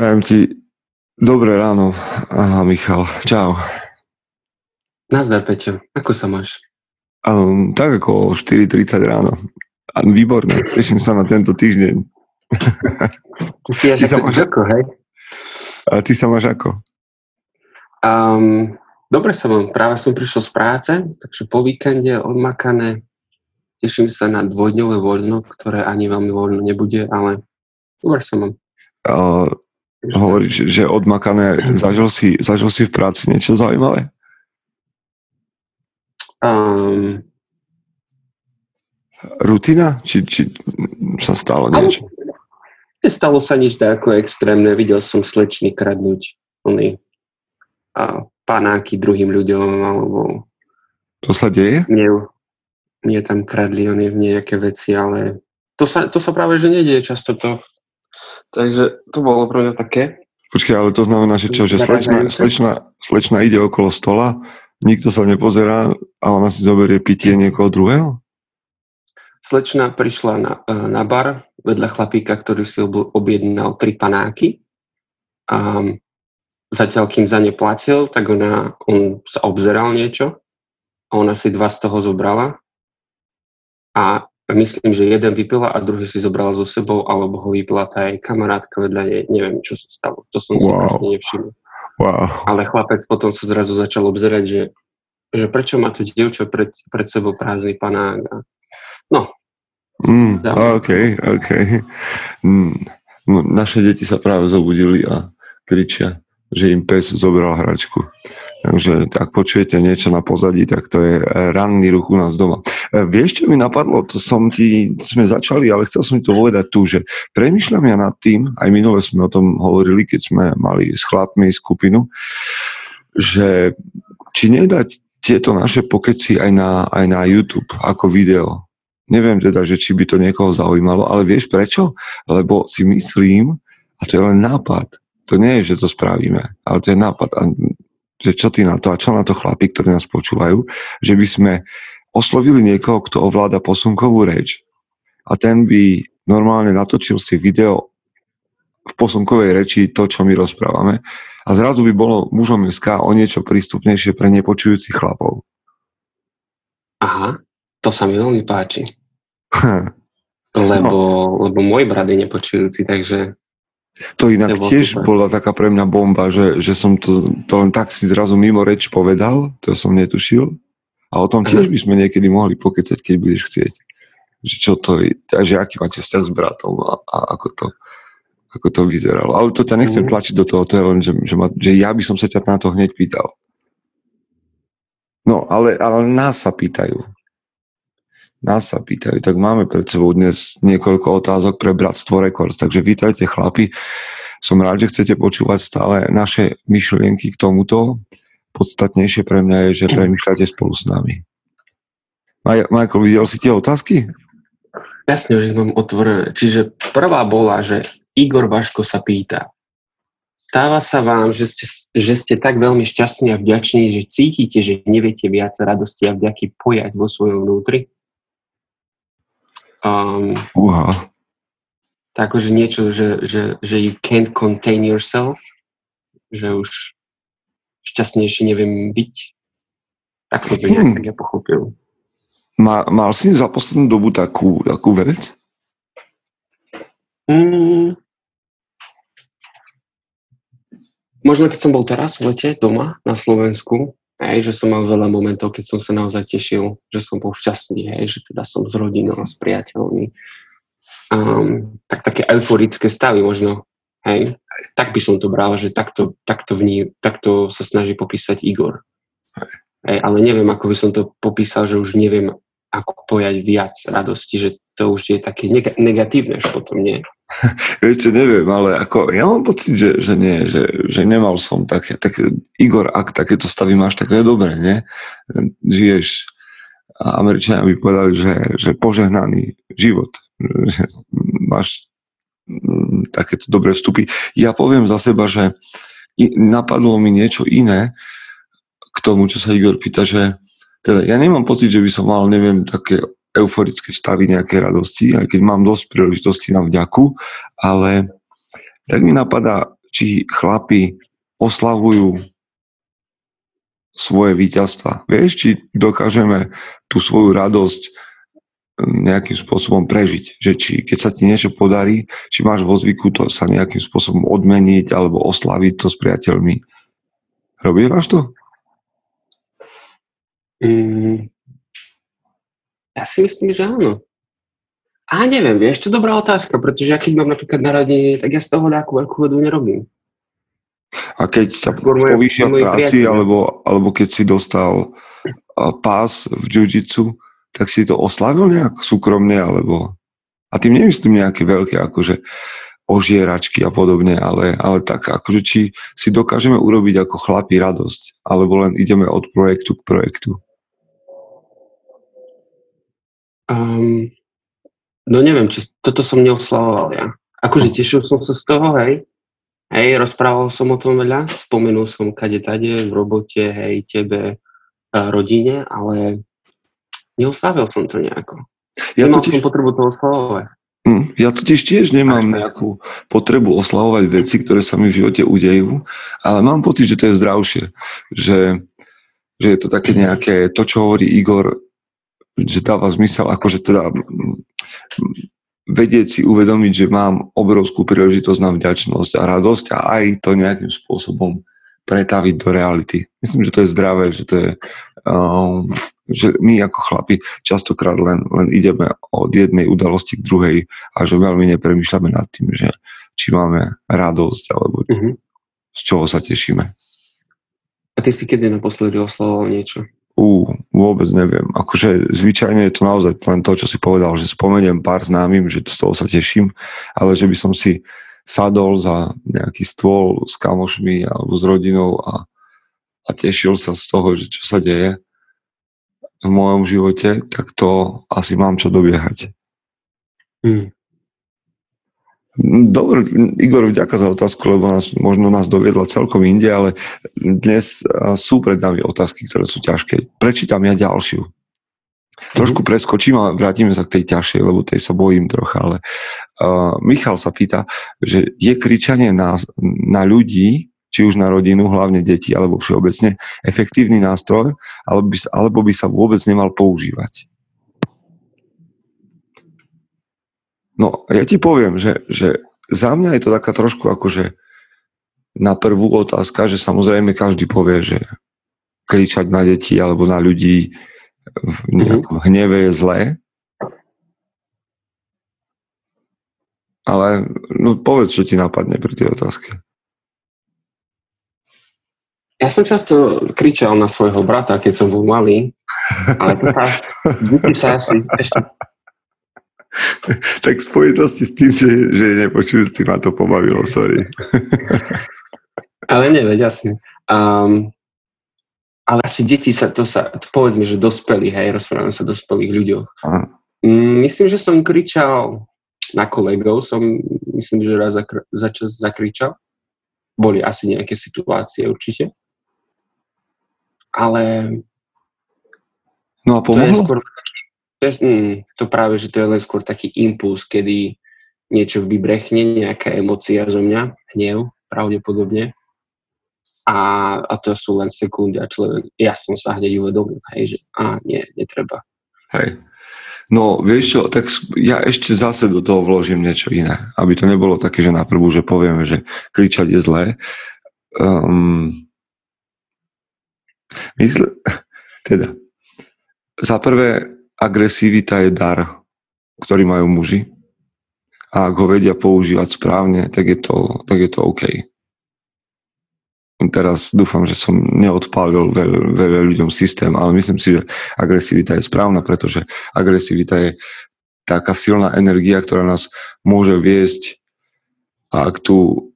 Prajem ti dobré ráno. Aha, Michal. Čau. Nazdar, Peťo. Ako sa máš? Um, tak ako o 4.30 ráno. A výborné. Teším sa na tento týždeň. Ty si až ako máš... ako, hej? A ty sa máš ako? Um, dobre sa mám. Práve som prišiel z práce, takže po víkende odmakané. Teším sa na dvojdňové voľno, ktoré ani veľmi voľno nebude, ale dobre sa mám. Uh, hovoríš, že odmakané, zažil si, zažil si v práci niečo zaujímavé? Um, Rutina? Či, či sa stalo niečo? Nestalo sa nič ako extrémne. Videl som slečny kradnúť oni, a panáky druhým ľuďom, alebo... To sa deje? Mne, mne tam kradli oni v nejaké veci, ale to sa, to sa práve že nedieje často to Takže to bolo pre mňa také. Počkaj, ale to znamená, že čo, že slečna, slečna, slečna ide okolo stola, nikto sa nepozerá a ona si zoberie pitie niekoho druhého? Slečna prišla na, e, na bar vedľa chlapíka, ktorý si objednal tri panáky. A zatiaľ, kým za ne platil, tak ona, on sa obzeral niečo a ona si dva z toho zobrala. A myslím, že jeden vypila a druhý si zobrala so sebou, alebo ho vypila tá jej kamarátka vedľa nej. Neviem, čo sa stalo. To som wow. si proste nevšimol. Wow. Ale chlapec potom sa zrazu začal obzerať, že, že prečo má to dievča pred, pred sebou prázdny panák. A... No. Mm, OK, OK. Mm, no, naše deti sa práve zobudili a kričia, že im pes zobral hračku. Takže ak počujete niečo na pozadí, tak to je ranný ruch u nás doma. E, vieš, čo mi napadlo? To som ti, sme začali, ale chcel som ti to povedať tu, že premyšľam ja nad tým, aj minule sme o tom hovorili, keď sme mali s chlapmi skupinu, že či nedať tieto naše pokeci aj na, aj na YouTube ako video. Neviem teda, že či by to niekoho zaujímalo, ale vieš prečo? Lebo si myslím, a to je len nápad, to nie je, že to spravíme, ale to je nápad. A že čo ty na to a čo na to chlapi, ktorí nás počúvajú, že by sme oslovili niekoho, kto ovláda posunkovú reč a ten by normálne natočil si video v posunkovej reči to, čo my rozprávame a zrazu by bolo mužom SK o niečo prístupnejšie pre nepočujúcich chlapov. Aha, to sa mi veľmi páči. lebo, no. lebo môj brat je nepočujúci, takže to inak to tiež super. bola taká pre mňa bomba, že, že som to, to len tak si zrazu mimo reč povedal, to som netušil. A o tom tiež by sme niekedy mohli pokecať, keď budeš chcieť. Že čo to je, že aký máte vzťah s bratom a, a ako, to, ako to vyzeralo. Ale to ťa nechcem mm. tlačiť do toho, to je len, že, že, ma, že ja by som sa ťa na to hneď pýtal. No, ale, ale nás sa pýtajú nás sa pýtajú, tak máme pred sebou dnes niekoľko otázok pre Bratstvo Records. Takže vítajte chlapi, som rád, že chcete počúvať stále naše myšlienky k tomuto. Podstatnejšie pre mňa je, že premýšľate spolu s nami. Michael, videl si tie otázky? Jasne, už ich mám otvorené. Čiže prvá bola, že Igor Vaško sa pýta, stáva sa vám, že ste, že ste tak veľmi šťastní a vďační, že cítite, že neviete viac radosti a vďaky pojať vo svojom vnútri? Um, Fúha. Tak akože niečo, že, že, že you can't contain yourself, že už šťastnejšie neviem byť. Tak som to hmm. nejak tak ja pochopil. Má, mal si za poslednú dobu takú, takú vec? Mm, možno keď som bol teraz v lete doma na Slovensku, Hej, že som mal veľa momentov, keď som sa naozaj tešil, že som bol šťastný, hej, že teda som s rodinou a s priateľmi. Um, tak také euforické stavy možno, hej. Tak by som to bral, že takto, takto, vní, takto sa snaží popísať Igor. Hej. Hej, ale neviem, ako by som to popísal, že už neviem, ako pojať viac radosti, že to už je také neg- negatívne, že potom nie. Ešte neviem, ale ako, ja mám pocit, že, že nie, že, že nemal som také, tak Igor, ak takéto stavy máš, tak je dobré, nie? Žiješ, a Američania by povedali, že, že požehnaný život, že máš mm, takéto dobré vstupy. Ja poviem za seba, že napadlo mi niečo iné k tomu, čo sa Igor pýta, že teda ja nemám pocit, že by som mal, neviem, také euforické stavy nejaké radosti, aj keď mám dosť príležitosti na vďaku, ale tak mi napadá, či chlapi oslavujú svoje víťazstva. Vieš, či dokážeme tú svoju radosť hm, nejakým spôsobom prežiť. Že či keď sa ti niečo podarí, či máš vo zvyku to sa nejakým spôsobom odmeniť alebo oslaviť to s priateľmi. Robievaš to? Mm, ja si myslím, že áno. A neviem, vieš, to dobrá otázka, pretože ja keď mám napríklad narodenie, tak ja z toho nejakú veľkú vedu nerobím. A keď sa povýšia v práci, alebo, alebo keď si dostal pás v jiu tak si to oslavil nejak súkromne, alebo... A tým nemyslím nejaké veľké, akože ožieračky a podobne, ale, ale tak akože či si dokážeme urobiť ako chlapi radosť, alebo len ideme od projektu k projektu. Um, no neviem, či toto som neoslavoval ja. Akože tešil som sa z toho, hej, Hej, rozprával som o tom veľa, spomenul som kade tade v robote, hej, tebe, rodine, ale neoslavil som to nejako. Ja Nemal totiž... som potrebu to oslavovať. Hm, ja totiž tiež nemám nejakú potrebu oslavovať veci, ktoré sa mi v živote udejú, ale mám pocit, že to je zdravšie. Že, že je to také nejaké, to čo hovorí Igor, že dáva zmysel, akože teda vedieť si uvedomiť, že mám obrovskú príležitosť na vďačnosť a radosť a aj to nejakým spôsobom pretaviť do reality. Myslím, že to je zdravé, že to je, um, že my ako chlapi častokrát len, len ideme od jednej udalosti k druhej a že veľmi nepremýšľame nad tým, že či máme radosť alebo mm-hmm. z čoho sa tešíme. A ty si kedy naposledy oslavoval niečo? Ú, vôbec neviem. Akože zvyčajne je to naozaj len to, čo si povedal, že spomeniem pár známym, že z toho sa teším, ale že by som si sadol za nejaký stôl s kamošmi alebo s rodinou a, a tešil sa z toho, že čo sa deje v mojom živote, tak to asi mám čo dobiehať. Hmm. Dobre, Igor, vďaka za otázku, lebo nás, možno nás doviedla celkom inde, ale dnes sú pred nami otázky, ktoré sú ťažké. Prečítam ja ďalšiu. Trošku mhm. preskočím a vrátime sa k tej ťažšej, lebo tej sa bojím trocha, ale uh, Michal sa pýta, že je kričanie na, na ľudí, či už na rodinu, hlavne deti, alebo všeobecne, efektívny nástroj, alebo by, alebo by sa vôbec nemal používať. No, ja ti poviem, že, že za mňa je to taká trošku akože na prvú otázka, že samozrejme každý povie, že kričať na deti alebo na ľudí v nejakom mm-hmm. hneve je zlé. Ale no povedz, čo ti napadne pri tej otázke. Ja som často kričal na svojho brata, keď som bol malý, ale to sa, deti sa asi ešte tak v spojitosti s tým, že, že nepočujúci ma to pobavilo, sorry. ale nie, veď jasne. Um, ale asi deti sa, to sa, to povedzme, že dospelí, hej, rozprávame sa o dospelých ľuďoch. Aha. Mm, myslím, že som kričal na kolegov, som myslím, že raz za, za čas zakričal. Boli asi nejaké situácie určite. Ale... No a pomohlo? Je skôr to, mm, to práve, že to je len skôr taký impuls, kedy niečo vybrechne, nejaká emocia zo mňa, hnev pravdepodobne. A, a to sú len sekundy a človek, ja som sa hneď uvedomil, hej, že a nie, netreba. Hej. No, vieš čo, tak ja ešte zase do toho vložím niečo iné, aby to nebolo také, že na prvú, že povieme, že kričať je zlé. Um, mysl, teda, za prvé, agresivita je dar, ktorý majú muži. A ak ho vedia používať správne, tak je to, tak je to OK. Teraz dúfam, že som neodpálil veľa, veľa ľuďom systém, ale myslím si, že agresivita je správna, pretože agresivita je taká silná energia, ktorá nás môže viesť a ak tú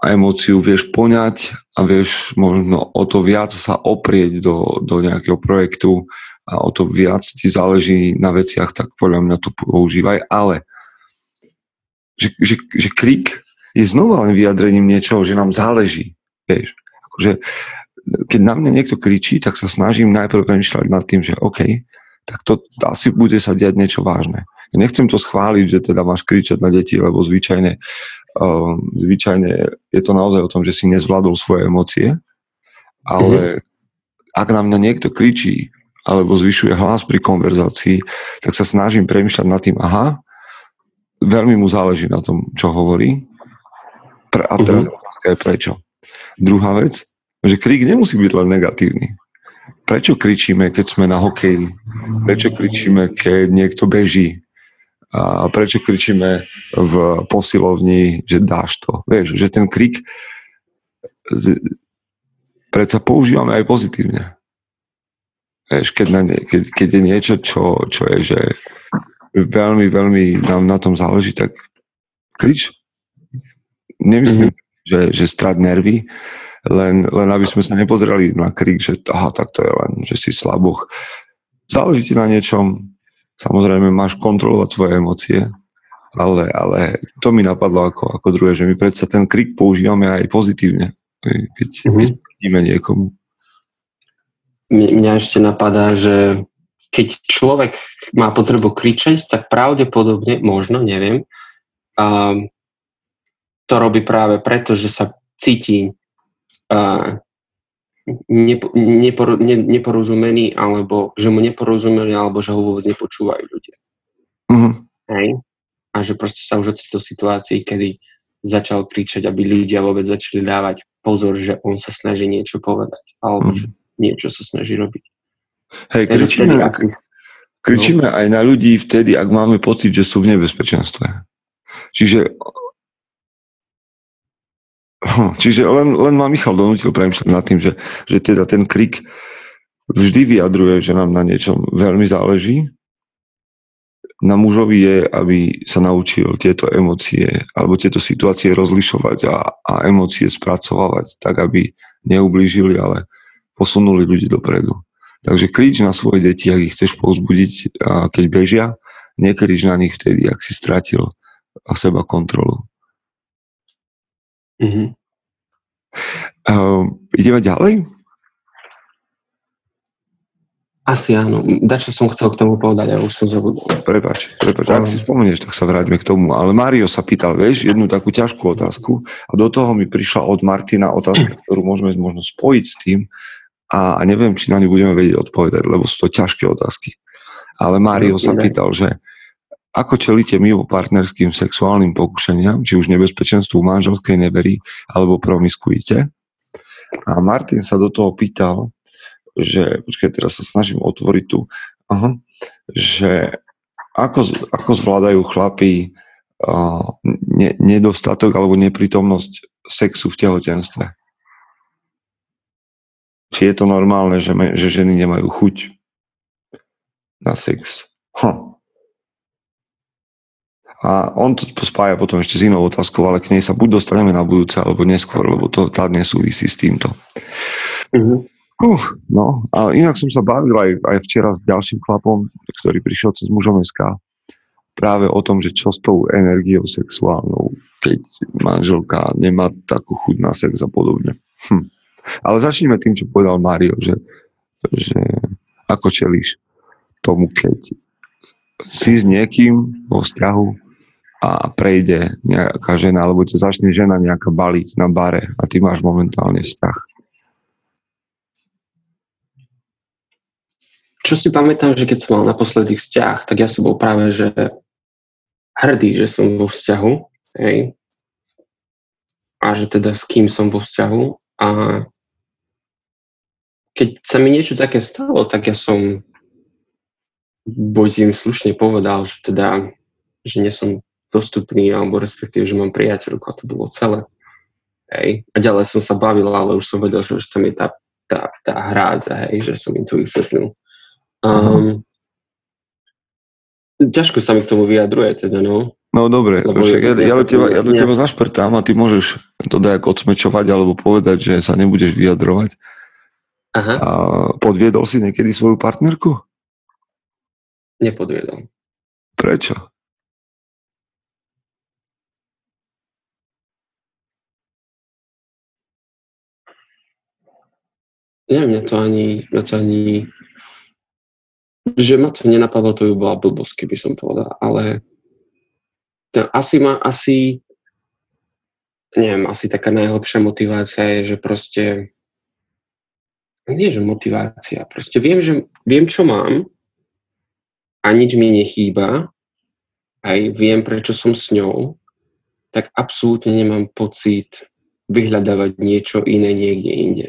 emóciu vieš poňať a vieš možno o to viac sa oprieť do, do nejakého projektu a o to viac ti záleží na veciach, tak podľa mňa to používaj, ale že, že, že krik je znova len vyjadrením niečoho, že nám záleží. Vieš, akože, keď na mňa niekto kričí, tak sa snažím najprv premyšľať nad tým, že OK, tak to asi bude sa diať niečo vážne. Ja nechcem to schváliť, že teda máš kričať na deti, lebo zvyčajne zvyčajne je to naozaj o tom, že si nezvládol svoje emócie, ale mm-hmm. ak na mňa niekto kričí alebo zvyšuje hlas pri konverzácii, tak sa snažím premýšľať nad tým, aha, veľmi mu záleží na tom, čo hovorí. Pre, a teraz mm-hmm. otázka je prečo. Druhá vec, že krík nemusí byť len negatívny. Prečo kričíme, keď sme na hokeji? Prečo kričíme, keď niekto beží? A prečo kričíme v posilovni, že dáš to? Vieš, že ten krik predsa používame aj pozitívne. Vieš, keď, na, keď, keď je niečo, čo, čo je, že veľmi, veľmi nám na tom záleží, tak krič. Nemyslím, mm-hmm. že, že strať nervy, len, len aby sme sa nepozreli na krik, že aha, tak to je len, že si slaboch. Záleží ti na niečom, samozrejme máš kontrolovať svoje emócie, ale, ale to mi napadlo ako, ako druhé, že my predsa ten krik používame aj pozitívne, keď, mm-hmm. niekomu mňa ešte napadá, že keď človek má potrebu kričať, tak pravdepodobne, možno, neviem, a to robí práve preto, že sa cíti nepo, nepor, ne, neporozumený, alebo že mu neporozumeli, alebo že ho vôbec nepočúvajú ľudia. Mm-hmm. Hej? A že proste sa už ocitol v situácii, kedy začal kričať, aby ľudia vôbec začali dávať pozor, že on sa snaží niečo povedať. Alebo mm-hmm. že niečo sa snaží robiť. Hej, kričíme, kričíme no. aj na ľudí vtedy, ak máme pocit, že sú v nebezpečenstve. Čiže hm, Čiže len, len ma Michal donútil premyšľať nad tým, že, že teda ten krik vždy vyjadruje, že nám na niečom veľmi záleží. Na mužovi je, aby sa naučil tieto emócie alebo tieto situácie rozlišovať a, a emócie spracovávať tak, aby neublížili, ale posunuli ľudí dopredu. Takže krič na svoje deti, ak ich chceš povzbudiť, keď bežia, nekrič na nich vtedy, ak si stratil seba kontrolu. Mm-hmm. Uh, ideme ďalej? Asi áno. Dačo som chcel k tomu povedať, ale už som zabudol. Prepač, prepač. Ak si spomenieš, tak sa vráťme k tomu. Ale Mário sa pýtal, vieš, jednu takú ťažkú otázku a do toho mi prišla od Martina otázka, ktorú môžeme možno spojiť s tým, a neviem, či na ňu budeme vedieť odpovedať, lebo sú to ťažké otázky. Ale Mário sa pýtal, že ako čelíte mimo partnerským sexuálnym pokušeniam, či už nebezpečenstvu manželskej neverí, alebo promiskuite. A Martin sa do toho pýtal, že, počkaj, teraz sa snažím otvoriť tu, aha, že ako, ako zvládajú chlapí uh, ne, nedostatok alebo neprítomnosť sexu v tehotenstve či je to normálne, že, me, že ženy nemajú chuť na sex. Hm. A on to spája potom ešte s inou otázkou, ale k nej sa buď dostaneme na budúce, alebo neskôr, lebo to tá nesúvisí s týmto. Mm-hmm. Uh, no, a inak som sa bavil aj, aj včera s ďalším chlapom, ktorý prišiel cez mužom SK, práve o tom, že čo s tou energiou sexuálnou, keď manželka nemá takú chuť na sex a podobne. Hm. Ale začneme tým, čo povedal Mário, že, že ako čelíš tomu, keď si s niekým vo vzťahu a prejde nejaká žena, alebo ťa začne žena nejaká baliť na bare a ty máš momentálne vzťah. Čo si pamätám, že keď som mal naposledy vzťah, tak ja som bol práve, že hrdý, že som vo vzťahu, hej, a že teda s kým som vo vzťahu a keď sa mi niečo také stalo, tak ja som im slušne povedal, že teda, že nie som dostupný, alebo respektíve, že mám priateľku a to bolo celé. Hej. A ďalej som sa bavil, ale už som vedel, že už tam je tá, tá, tá hrádza, hej, že som im to vysvetlil. Um, ťažko sa mi k tomu vyjadruje, teda, no. No dobre, však ja, ja, do teba, ja do teba zašprtám a ty môžeš to dajak odsmečovať alebo povedať, že sa nebudeš vyjadrovať. Aha. A podviedol si niekedy svoju partnerku? Nepodviedol. Prečo? Nie, mňa to ani, mňa to ani, že ma to nenapadlo, to by bola blbosť, keby som povedal, ale to asi ma, asi, neviem, asi taká najhlbšia motivácia je, že proste nie, že motivácia, proste viem, že viem, čo mám a nič mi nechýba, aj viem, prečo som s ňou, tak absolútne nemám pocit vyhľadávať niečo iné niekde inde.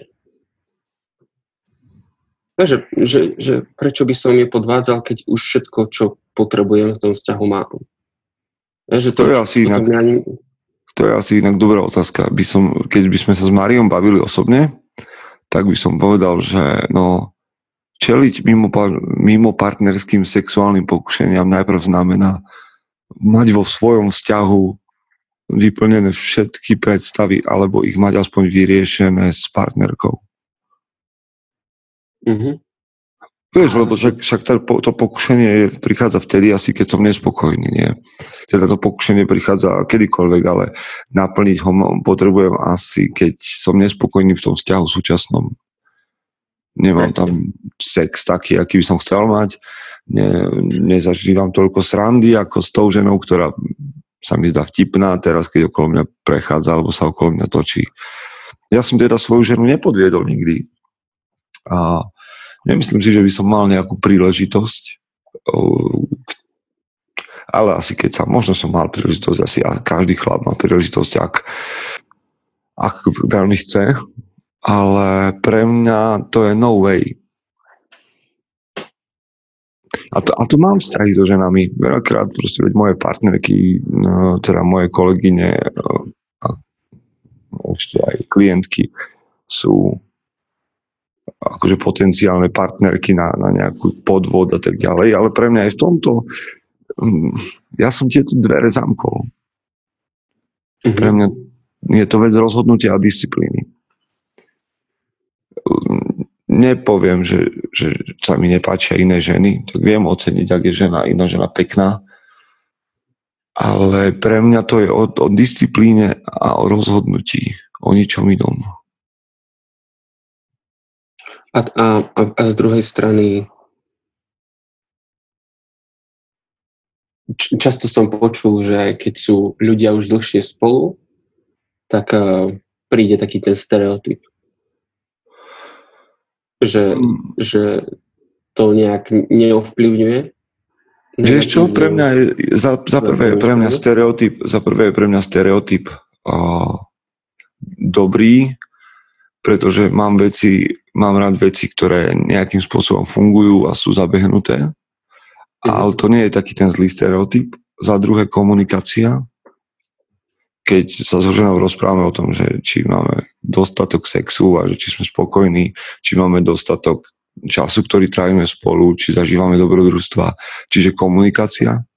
Takže, že, že prečo by som je podvádzal, keď už všetko, čo potrebujem v tom vzťahu mám. Že to, to, je asi inak, ani... to je asi inak dobrá otázka. By som, keď by sme sa s Máriom bavili osobne, tak by som povedal, že no, čeliť mimo, mimo partnerským sexuálnym pokušeniam najprv znamená mať vo svojom vzťahu vyplnené všetky predstavy alebo ich mať aspoň vyriešené s partnerkou. Mm-hmm. Vieš, lebo však, však to, pokušenie prichádza vtedy asi, keď som nespokojný, nie? Teda to pokušenie prichádza kedykoľvek, ale naplniť ho potrebujem asi, keď som nespokojný v tom vzťahu súčasnom. Nemám tam sex taký, aký by som chcel mať. Ne, nezažívam toľko srandy ako s tou ženou, ktorá sa mi zdá vtipná teraz, keď okolo mňa prechádza alebo sa okolo mňa točí. Ja som teda svoju ženu nepodviedol nikdy. A nemyslím si, že by som mal nejakú príležitosť, ale asi keď sa, možno som mal príležitosť, asi každý chlap má príležitosť, ak, ak veľmi chce, ale pre mňa to je no way. A to, a to mám vzťahy so ženami. Veľakrát proste veď moje partnerky, no, teda moje kolegyne a ešte aj klientky sú akože potenciálne partnerky na, na nejakú podvod a tak ďalej, ale pre mňa je v tomto, mm, ja som tieto dvere zamkol. Mm-hmm. Pre mňa je to vec rozhodnutia a disciplíny. Nepoviem, že, že sa mi nepáčia iné ženy, tak viem oceniť, ak je žena, iná žena pekná, ale pre mňa to je o, o disciplíne a o rozhodnutí, o ničom inom. A, a, a z druhej strany často som počul, že keď sú ľudia už dlhšie spolu, tak uh, príde taký ten stereotyp. Že, mm. že to nejak neovplyvňuje. Vieš čo, pre mňa je, za, za prvé je pre mňa stereotyp, za prvé je pre mňa stereotyp uh, dobrý, pretože mám veci, mám rád veci, ktoré nejakým spôsobom fungujú a sú zabehnuté. Mhm. Ale to nie je taký ten zlý stereotyp. Za druhé komunikácia. Keď sa so ženou rozprávame o tom, že či máme dostatok sexu a že či sme spokojní, či máme dostatok času, ktorý trávime spolu, či zažívame dobrodružstva, čiže komunikácia.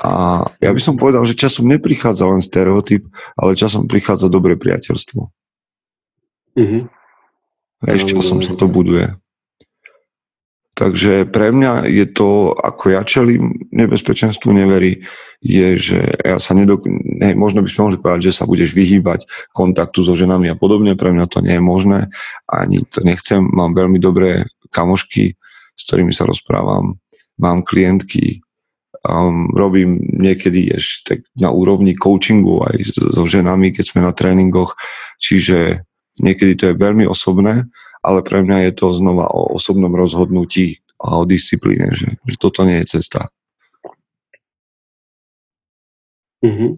A ja by som povedal, že časom neprichádza len stereotyp, ale časom prichádza dobré priateľstvo. Mm-hmm. Ešte som sa to buduje. Takže pre mňa je to, ako ja čelím nebezpečenstvu neverí, je, že ja sa nedok... Ne, možno by sme mohli povedať, že sa budeš vyhýbať kontaktu so ženami a podobne. Pre mňa to nie je možné. Ani to nechcem. Mám veľmi dobré kamošky, s ktorými sa rozprávam. Mám klientky, um, robím niekedy ešte na úrovni coachingu aj so ženami, keď sme na tréningoch. Čiže Niekedy to je veľmi osobné, ale pre mňa je to znova o osobnom rozhodnutí a o disciplíne, že, že toto nie je cesta. Mm-hmm.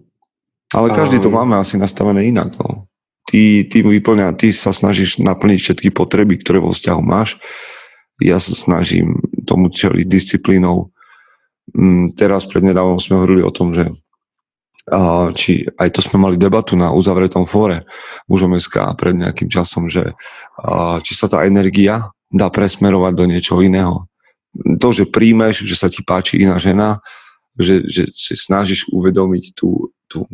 Ale každý to máme asi nastavené inak. No. Ty, ty, vyplňa, ty sa snažíš naplniť všetky potreby, ktoré vo vzťahu máš. Ja sa snažím tomu čeliť disciplínou. Mm, teraz prednedávnom sme hovorili o tom, že či aj to sme mali debatu na uzavretom fóre mužom SK pred nejakým časom, že či sa tá energia dá presmerovať do niečoho iného. To, že príjmeš, že sa ti páči iná žena, že, že si snažíš uvedomiť tú, tú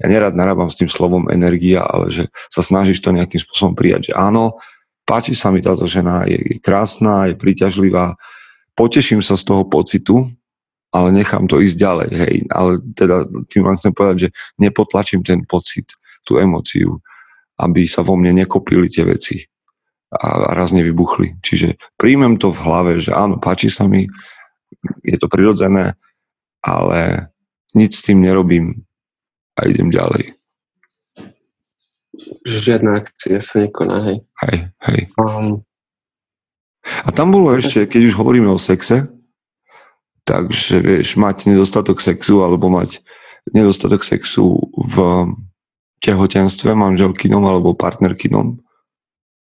ja nerad narábam s tým slovom energia, ale že sa snažíš to nejakým spôsobom prijať, že áno, páči sa mi táto žena, je, je krásna, je príťažlivá, poteším sa z toho pocitu, ale nechám to ísť ďalej, hej. Ale teda tým vám chcem povedať, že nepotlačím ten pocit, tú emociu, aby sa vo mne nekopili tie veci a raz nevybuchli. Čiže príjmem to v hlave, že áno, páči sa mi, je to prirodzené, ale nič s tým nerobím a idem ďalej. Žiadna akcia sa nekoná, hej. Hej, hej. Um, a tam bolo ešte, keď už hovoríme o sexe, takže vieš, mať nedostatok sexu alebo mať nedostatok sexu v tehotenstve manželkynom alebo partnerkynom,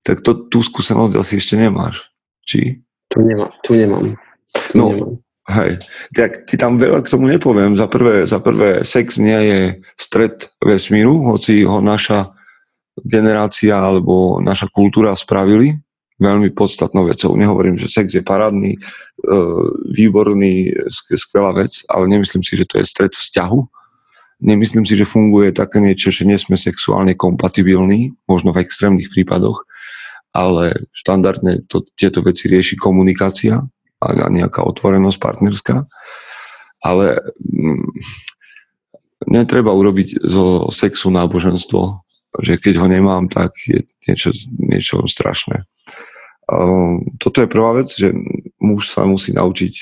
tak to, tú skúsenosť asi ešte nemáš. Či? Tu nemám. Tu nemám. Tu no, nemám. Hej, tak ti tam veľa k tomu nepoviem. Za prvé, za prvé, sex nie je stred vesmíru, hoci ho naša generácia alebo naša kultúra spravili veľmi podstatnou vecou. Nehovorím, že sex je parádny, e, výborný, skvelá vec, ale nemyslím si, že to je stred vzťahu. Nemyslím si, že funguje také niečo, že nie sme sexuálne kompatibilní, možno v extrémnych prípadoch, ale štandardne to, tieto veci rieši komunikácia a nejaká otvorenosť partnerská. Ale mm, netreba urobiť zo sexu náboženstvo, že keď ho nemám, tak je niečo, niečo strašné. Um, toto je prvá vec, že muž sa musí naučiť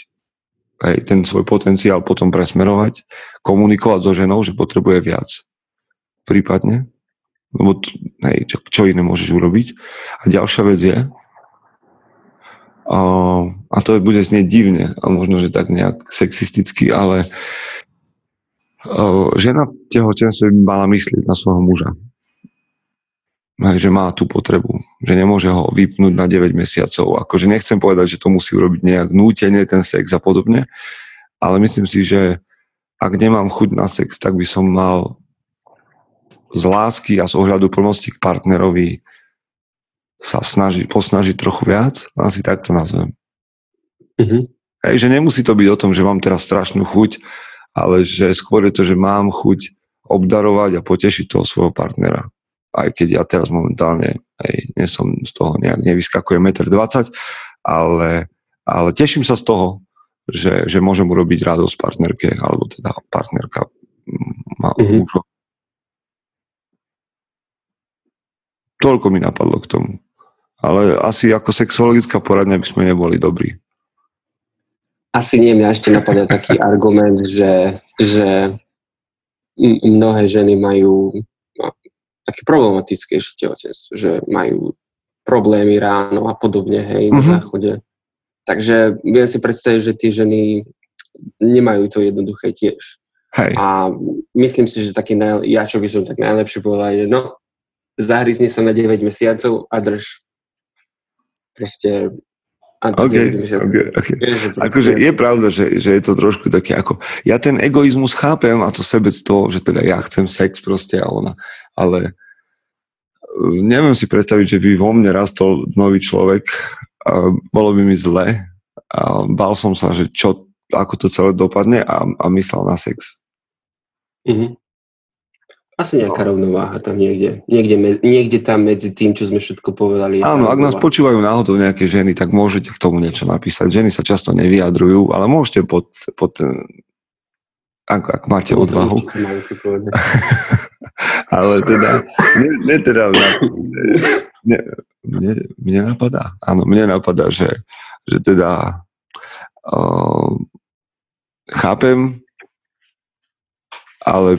aj ten svoj potenciál potom presmerovať, komunikovať so ženou, že potrebuje viac. Prípadne. Lebo hej, čo, čo iné môžeš urobiť. A ďalšia vec je, a to bude znieť divne a možno, že tak nejak sexisticky, ale žena v tehotenstve by mala myslieť na svojho muža. Že má tú potrebu, že nemôže ho vypnúť na 9 mesiacov. Akože nechcem povedať, že to musí urobiť nejak nútenie, ten sex a podobne, ale myslím si, že ak nemám chuť na sex, tak by som mal z lásky a z ohľadu plnosti k partnerovi sa snaži, posnažiť trochu viac, asi tak to nazvem. Mm-hmm. Hej, že nemusí to byť o tom, že mám teraz strašnú chuť, ale že skôr je to, že mám chuť obdarovať a potešiť toho svojho partnera. Aj keď ja teraz momentálne hej, nie som z toho nejak nevyskakujem 1,20 m, ale, ale teším sa z toho, že, že môžem urobiť radosť partnerke, alebo teda partnerka má mm-hmm. Toľko mi napadlo k tomu ale asi ako sexuologická poradňa by sme neboli dobrí. Asi nie, mňa ešte napadá taký argument, že, že mnohé ženy majú také problematické tehotenstvo, že majú problémy ráno a podobne, hej, uh-huh. na mhm. záchode. Takže viem si predstaviť, že tie ženy nemajú to jednoduché tiež. Hej. A myslím si, že taký naj, ja čo by som tak najlepšie povedal, je no, zahryzni sa na 9 mesiacov a drž proste OK, OK, OK. Akože je pravda, že, že je to trošku také ako... Ja ten egoizmus chápem a to sebectvo, že teda ja chcem sex proste a ona, ale uh, neviem si predstaviť, že by vo mne rastol nový človek a bolo by mi zle a bál som sa, že čo, ako to celé dopadne a, a myslel na sex. Mm-hmm. Asi nejaká no. rovnováha tam niekde. Niekde, niekde tam medzi tým, čo sme všetko povedali. Áno, ak nás počúvajú náhodou nejaké ženy, tak môžete k tomu niečo napísať. Ženy sa často nevyjadrujú, ale môžete pod, pod ak, ak máte odvahu. ale teda, ne, ne teda, ne, mne, mne napadá, áno, mne napadá, že, že teda uh, chápem, ale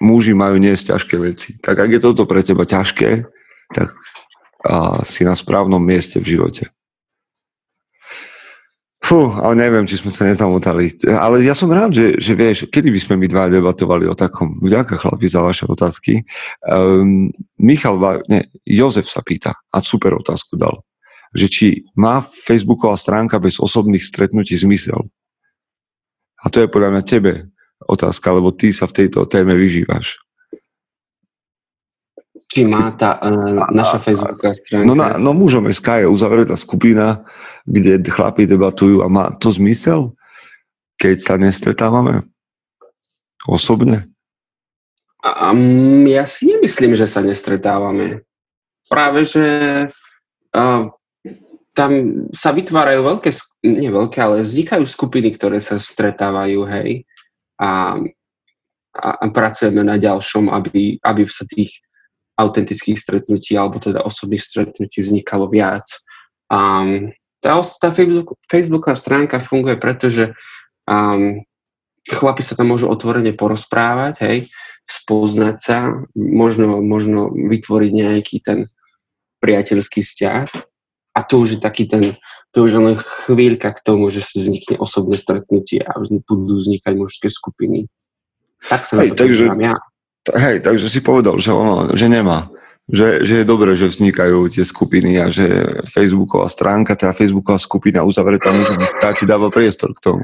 muži majú niesť ťažké veci. Tak ak je toto pre teba ťažké, tak a, si na správnom mieste v živote. Fú, ale neviem, či sme sa nezamotali. Ale ja som rád, že, že vieš, kedy by sme my dva debatovali o takom. Vďaka chlapi za vaše otázky. Um, Michal, nie, Jozef sa pýta a super otázku dal, že či má Facebooková stránka bez osobných stretnutí zmysel. A to je podľa mňa tebe otázka, lebo ty sa v tejto téme vyžívaš. Či má tá uh, naša Facebooková stránka? No, na, no mužom SK je uzavretá skupina, kde chlapi debatujú a má to zmysel, keď sa nestretávame osobne? Um, ja si nemyslím, že sa nestretávame. Práve, že uh, tam sa vytvárajú veľké, nie veľké, ale vznikajú skupiny, ktoré sa stretávajú, hej a, a, a pracujeme na ďalšom, aby, aby sa tých autentických stretnutí alebo teda osobných stretnutí vznikalo viac. A tá, tá Facebook, Facebooková stránka funguje preto, že um, chlapi sa tam môžu otvorene porozprávať, hej, spoznať sa, možno, možno vytvoriť nejaký ten priateľský vzťah a to už je taký ten, to už je len chvíľka k tomu, že sa vznikne osobné stretnutie a budú vznikať mužské skupiny. Tak sa hej, takže, ja. Hej, takže si povedal, že ono, že nemá. Že, že je dobré, že vznikajú tie skupiny a že Facebooková stránka, teda Facebooková skupina uzavretá môže ti dáva priestor k tomu.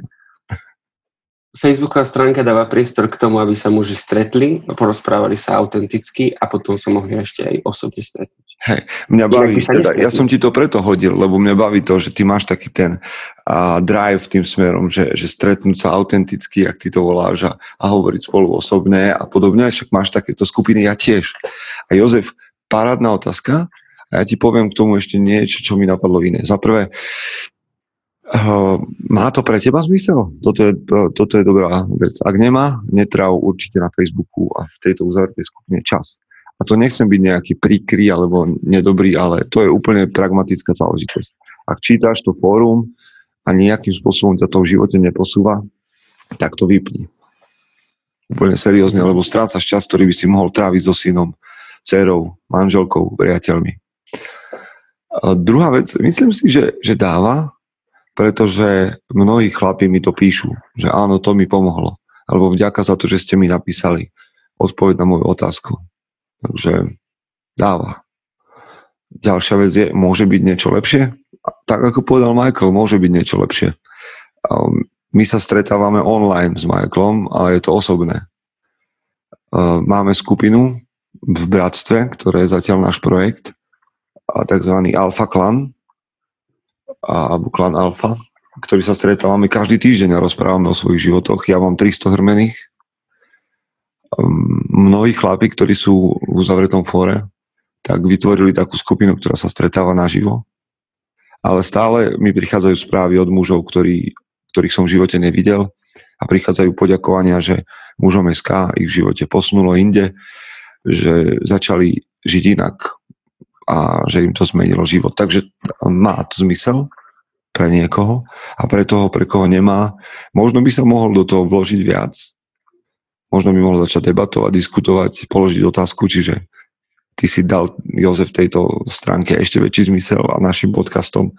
Facebooková stránka dáva priestor k tomu, aby sa muži stretli, porozprávali sa autenticky a potom sa mohli ešte aj osobne stretnúť. Hej, mňa baví, teda, ja som ti to preto hodil, lebo mňa baví to, že ty máš taký ten uh, drive tým smerom, že, že stretnúť sa autenticky, ak ty to voláš a, a hovoriť spolu osobné a podobne, však máš takéto skupiny, ja tiež. A Jozef, parádna otázka a ja ti poviem k tomu ešte niečo, čo mi napadlo iné. Za prvé, Uh, má to pre teba zmysel? Toto je, uh, toto je dobrá vec. Ak nemá, netráv určite na Facebooku a v tejto uzavretej skupine čas. A to nechcem byť nejaký príkry alebo nedobrý, ale to je úplne pragmatická záležitosť. Ak čítaš to fórum a nejakým spôsobom ťa to v živote neposúva, tak to vypni. Úplne seriózne, lebo strácaš čas, ktorý by si mohol tráviť so synom, dcerou, manželkou, priateľmi. A druhá vec, myslím si, že, že dáva pretože mnohí chlapí mi to píšu, že áno, to mi pomohlo. Alebo vďaka za to, že ste mi napísali odpoveď na moju otázku. Takže dáva. Ďalšia vec je, môže byť niečo lepšie? Tak ako povedal Michael, môže byť niečo lepšie. My sa stretávame online s Michaelom, ale je to osobné. Máme skupinu v Bratstve, ktoré je zatiaľ náš projekt, a tzv. Alpha Clan, alebo klan Alfa, ktorý sa stretávame každý týždeň a rozprávame o svojich životoch. Ja mám 300 hrmených. Mnohí chlapi, ktorí sú v uzavretom fóre, tak vytvorili takú skupinu, ktorá sa stretáva naživo. Ale stále mi prichádzajú správy od mužov, ktorí, ktorých som v živote nevidel a prichádzajú poďakovania, že mužom SK ich v živote posunulo inde, že začali žiť inak, a že im to zmenilo život. Takže má to zmysel pre niekoho a pre toho, pre koho nemá. Možno by sa mohol do toho vložiť viac. Možno by mohol začať debatovať, diskutovať, položiť otázku, čiže ty si dal Jozef tejto stránke ešte väčší zmysel a našim podcastom.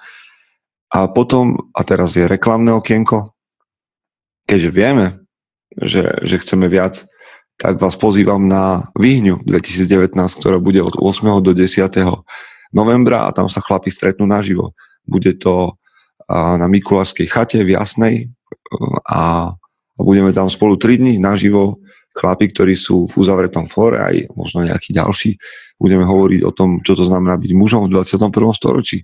A potom, a teraz je reklamné okienko, keďže vieme, že, že chceme viac tak vás pozývam na Výhňu 2019, ktorá bude od 8. do 10. novembra a tam sa chlapi stretnú naživo. Bude to na Mikulášskej chate v Jasnej a, budeme tam spolu 3 dní naživo chlapi, ktorí sú v uzavretom fóre, aj možno nejakí ďalší. Budeme hovoriť o tom, čo to znamená byť mužom v 21. storočí.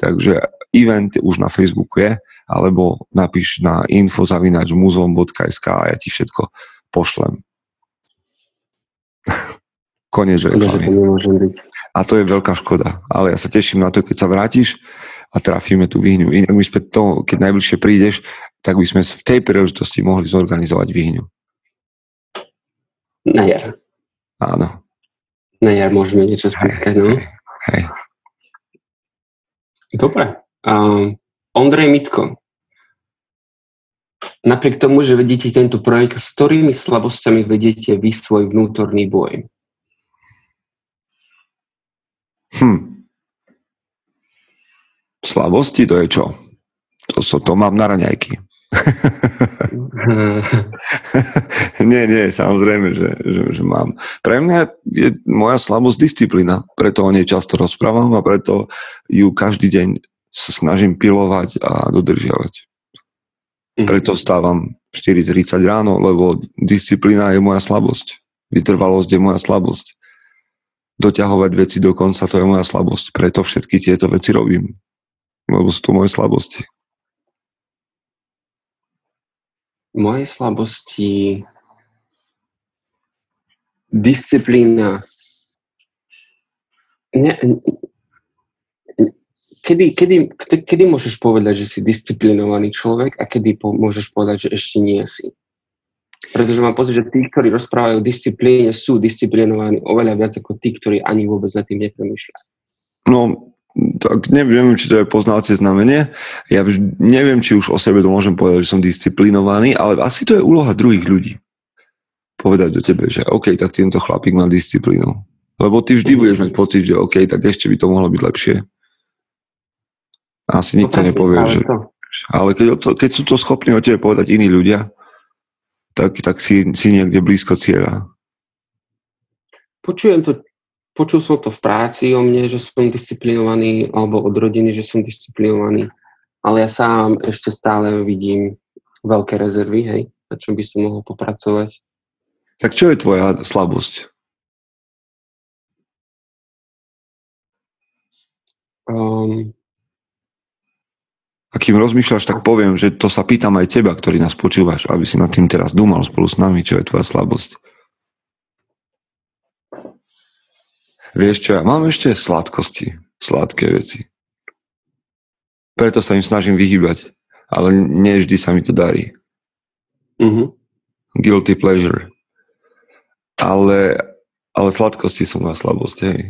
Takže event už na Facebooku je, alebo napíš na info.muzeum.sk a ja ti všetko pošlem. Konec reklamy. A to je veľká škoda. Ale ja sa teším na to, keď sa vrátiš a trafíme tú výhňu. Inak my sme to, keď najbližšie prídeš, tak by sme v tej príležitosti mohli zorganizovať výhňu. Na jar. Áno. Na jar môžeme niečo spýtkať, no. Hej. Dobre. Um, Ondrej Mitko, Napriek tomu, že vedete tento projekt, s ktorými slabosťami vedete vy svoj vnútorný boj? Hm. Slabosti to je čo? To, so, to mám na raňajky. nie, nie, samozrejme, že, že, že mám. Pre mňa je moja slabosť disciplína, preto o nej často rozprávam a preto ju každý deň sa snažím pilovať a dodržiavať. Mhm. Preto vstávam 4.30 ráno, lebo disciplína je moja slabosť. Vytrvalosť je moja slabosť. Doťahovať veci do konca, to je moja slabosť. Preto všetky tieto veci robím. Lebo sú to moje slabosti. Moje slabosti... Disciplína. Ne, kedy, kedy, kedy môžeš povedať, že si disciplinovaný človek a kedy po, môžeš povedať, že ešte nie si? Pretože mám pocit, že tí, ktorí rozprávajú o disciplíne, sú disciplinovaní oveľa viac ako tí, ktorí ani vôbec za tým nepremýšľajú. No, tak neviem, či to je poznávacie znamenie. Ja neviem, či už o sebe to môžem povedať, že som disciplinovaný, ale asi to je úloha druhých ľudí. povedať do tebe, že OK, tak tento chlapík má disciplínu. Lebo ty vždy budeš mať pocit, že OK, tak ešte by to mohlo byť lepšie. Asi nikto nepovie, že... Ale keď, to, keď sú to schopní o tebe povedať iní ľudia, tak, tak si, si niekde blízko cieľa. Počujem to, počul som to v práci o mne, že som disciplinovaný, alebo od rodiny, že som disciplinovaný, ale ja sám ešte stále vidím veľké rezervy, hej, na čom by som mohol popracovať. Tak čo je tvoja slabosť? Um, a kým rozmýšľaš, tak poviem, že to sa pýtam aj teba, ktorý nás počúvaš, aby si nad tým teraz dúmal spolu s nami, čo je tvoja slabosť. Vieš čo, ja mám ešte sladkosti, sladké veci. Preto sa im snažím vyhybať, ale nie vždy sa mi to darí. Mm-hmm. Guilty pleasure. Ale, ale sladkosti sú moja slabosť, hej.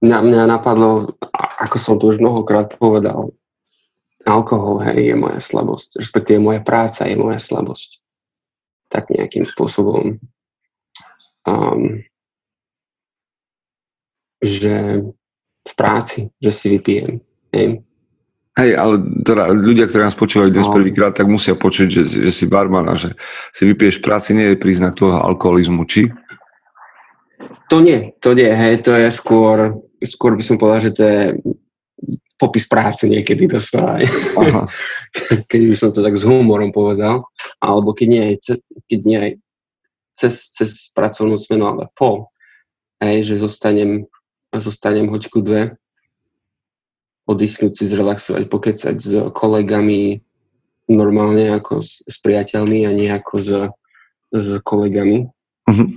Mňa, mňa napadlo, ako som to už mnohokrát povedal, alkohol hej, je moja slabosť, respektíve moja práca je moja slabosť. Tak nejakým spôsobom. Um, že v práci, že si vypijem. Hej. Hej, ale teda ľudia, ktorí nás počúvajú dnes no. prvýkrát, tak musia počuť, že, že si barman a že si vypiješ v práci, nie je príznak tvojho alkoholizmu, či? To nie, to nie, hej, to je skôr, skôr by som povedal, že to je popis práce niekedy dostáva. keď by som to tak s humorom povedal, alebo keď nie keď nie cez, cez pracovnú smenu, ale po, hej, že zostanem, zostanem hoďku dve, oddychnúť si, zrelaxovať, pokecať s kolegami normálne ako s, s priateľmi a nie ako s, s kolegami. Uh-huh.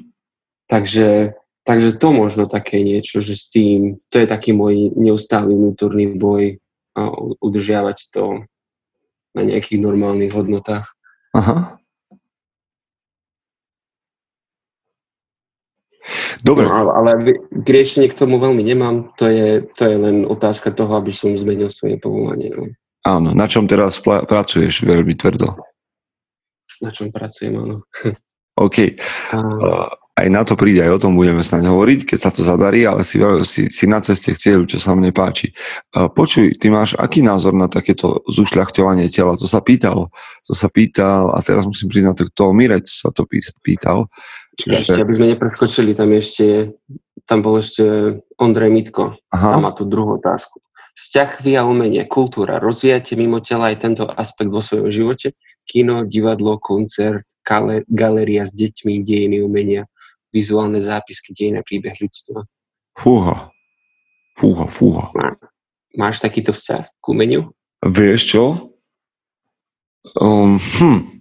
Takže Takže to možno také niečo, že s tým, to je taký môj neustály vnútorný boj a udržiavať to na nejakých normálnych hodnotách. Aha. Dobre. No, ale k riešenie k tomu veľmi nemám. To je, to je len otázka toho, aby som zmenil svoje povolanie. No. Áno, na čom teraz pl- pracuješ veľmi tvrdo? Na čom pracujem, áno. OK. A aj na to príde, aj o tom budeme snáď hovoriť, keď sa to zadarí, ale si, si, si na ceste k cieľu, čo sa mne páči. Počuj, ty máš aký názor na takéto zušľachťovanie tela? To sa pýtal, to sa pýtal, a teraz musím priznať, to Mirec sa to pýtal. Čiže... Ešte, aby sme nepreskočili, tam ešte, tam bol ešte Ondrej Mitko, Aha. tam má tú druhú otázku. Vzťah via umenie, kultúra. Rozvíjate mimo tela aj tento aspekt vo svojom živote? Kino, divadlo, koncert, galéria s deťmi, dejiny umenia, vizuálne zápisky dejina príbeh ľudstva. Fúha. Fúha, fúha. Má, máš takýto vzťah k umeniu? Vieš čo? Um, hm.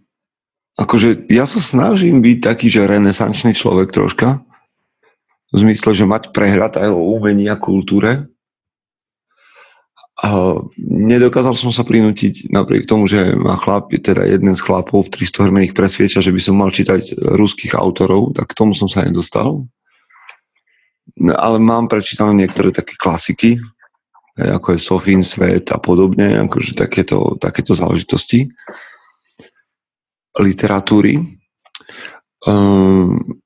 Akože ja sa snažím byť taký, že renesančný človek troška. V zmysle, že mať prehľad aj o umení a kultúre. A nedokázal som sa prinútiť, napriek tomu, že má chlap, teda jeden z chlapov v 300 hrmených presvieča, že by som mal čítať ruských autorov, tak k tomu som sa nedostal. No, ale mám prečítané niektoré také klasiky, ako je Sofín svet a podobne, akože takéto, takéto záležitosti literatúry. Um,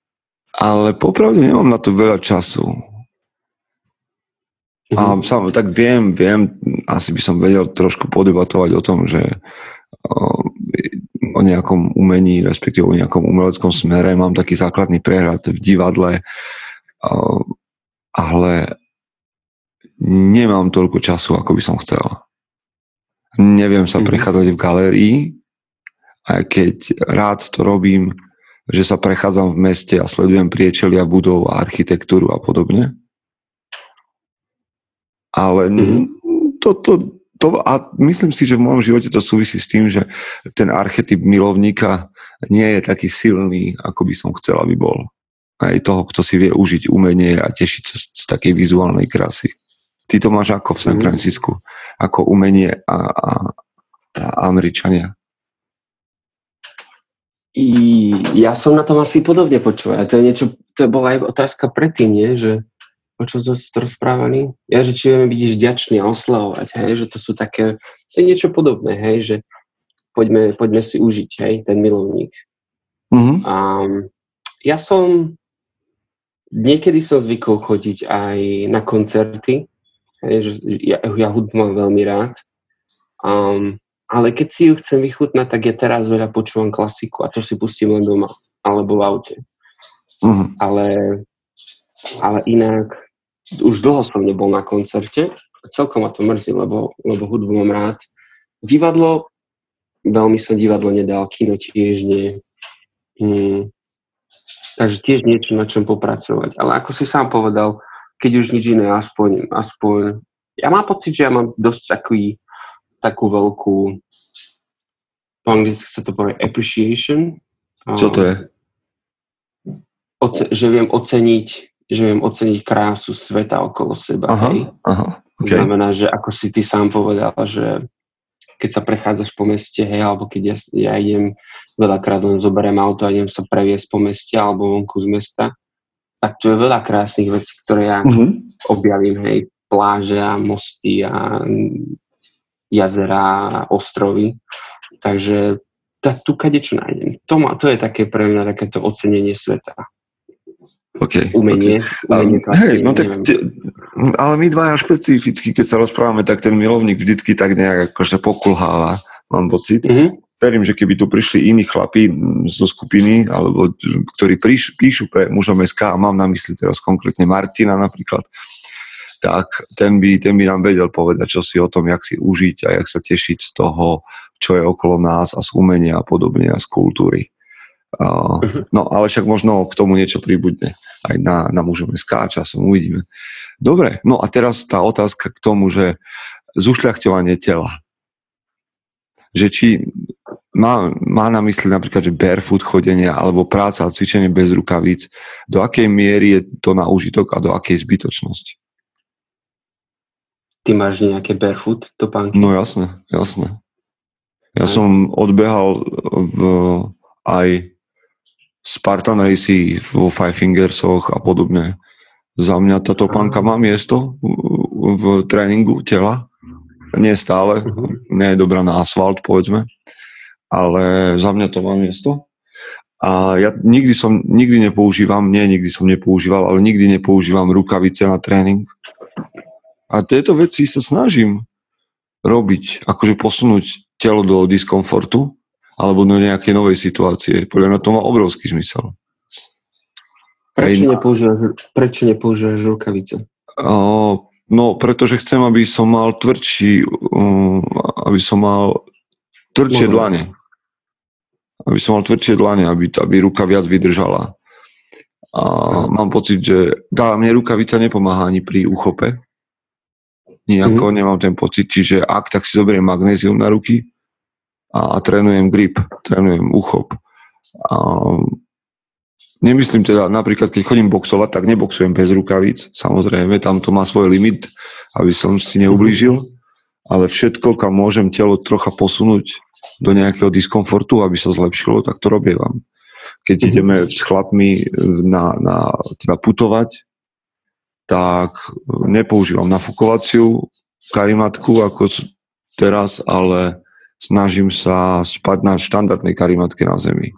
ale popravde nemám na to veľa času a mhm. sam, tak viem, viem, asi by som vedel trošku podebatovať o tom, že o, o nejakom umení, respektíve o nejakom umeleckom smere. Mám taký základný prehľad v divadle, o, ale nemám toľko času, ako by som chcel. Neviem sa mm-hmm. prechádzať v galérii, aj keď rád to robím, že sa prechádzam v meste a sledujem priečelia budov a architektúru a podobne ale mm-hmm. to, to, to, a myslím si, že v môjom živote to súvisí s tým, že ten archetyp milovníka nie je taký silný, ako by som chcel, aby bol. Aj toho, kto si vie užiť umenie a tešiť sa z, z takej vizuálnej krásy. Ty to máš ako v San mhm. Francisku, ako umenie a, a, a Američania. I ja som na tom asi podobne počúval. To je niečo, to bola aj otázka predtým, nie? že o čo sme rozprávali? Ja, že či vieme byť vďační a oslavovať, hej, že to sú také, to je niečo podobné, hej, že poďme, poďme si užiť, hej, ten milovník. Uh-huh. Um, ja som niekedy som zvykol chodiť aj na koncerty. Hej, že ja, ja hudbu mám veľmi rád. Um, ale keď si ju chcem vychutnať, tak ja teraz veľa počúvam klasiku a to si pustím len doma alebo v aute. Uh-huh. Ale, ale inak už dlho som nebol na koncerte. Celkom ma to mrzí, lebo, lebo hudbu mám rád. Divadlo, veľmi som divadlo nedal, kino tiež nie. Hmm. Takže tiež niečo, na čom popracovať. Ale ako si sám povedal, keď už nič iné, aspoň, aspoň... Ja mám pocit, že ja mám dosť taký, takú veľkú po anglicky sa to povie appreciation. Čo to je? Oce, že viem oceniť že viem oceniť krásu sveta okolo seba. Aha, hej. aha, okay. Znamená, že ako si ty sám povedal, že keď sa prechádzaš po meste, hej, alebo keď ja, ja idem veľakrát len zoberiem auto a idem sa previesť po meste alebo vonku z mesta, tak tu je veľa krásnych vecí, ktoré ja uh-huh. objavím, hej, pláže a mosty a jazera ostrovy. Takže tá, tu kade čo nájdem. To, má, to je také pre mňa takéto ocenenie sveta. Okay, umenie. Okay. umenie um, hej, no tak, te, ale my dvaja špecificky, keď sa rozprávame, tak ten milovník vždycky tak nejak akože pokulháva, mám pocit. Mm-hmm. Verím, že keby tu prišli iní chlapí zo skupiny, alebo ktorí príš, píšu pre mužom SK, a mám na mysli teraz konkrétne Martina napríklad, tak ten by, ten by nám vedel povedať, čo si o tom, jak si užiť a jak sa tešiť z toho, čo je okolo nás a z umenia a podobne a z kultúry. Uh, no ale však možno k tomu niečo príbudne aj na, na mužom SK časom uvidíme. Dobre, no a teraz tá otázka k tomu, že zušľachťovanie tela. Že či má, má na mysli napríklad, že barefoot chodenie alebo práca a cvičenie bez rukavíc, do akej miery je to na užitok a do akej zbytočnosti? Ty máš nejaké barefoot topánky? No jasné, jasné. Ja aj. som odbehal v, aj Spartan Racy vo Five Fingersoch a podobne. Za mňa tá topánka má miesto v tréningu tela. Nie stále, uh-huh. nie je dobrá na asfalt, povedzme, ale za mňa to má miesto. A ja nikdy som, nikdy nepoužívam, nie nikdy som nepoužíval, ale nikdy nepoužívam rukavice na tréning. A tieto veci sa snažím robiť, akože posunúť telo do diskomfortu, alebo do nejakej novej situácie. Podľa mňa to má obrovský zmysel. Prečo nepoužívaš, prečo nepoužívaš rukavice? O, no, pretože chcem, aby som mal tvrdší, um, aby som mal tvrdšie Možno. dlane. Aby som mal tvrdšie dlane, aby, aby ruka viac vydržala. A no. mám pocit, že dá, mne rukavica nepomáha ani pri uchope. Nijako mm-hmm. nemám ten pocit, čiže ak, tak si zoberiem magnézium na ruky a, a trénujem grip, trénujem uchop. A nemyslím teda, napríklad keď chodím boxovať, tak neboxujem bez rukavíc, samozrejme, tam to má svoj limit, aby som si neublížil, ale všetko, kam môžem telo trocha posunúť do nejakého diskomfortu, aby sa zlepšilo, tak to robievam. Keď mm-hmm. ideme s chlapmi na, na, teda putovať, tak nepoužívam nafukovaciu karimatku ako teraz, ale snažím sa spať na štandardnej karimatke na zemi.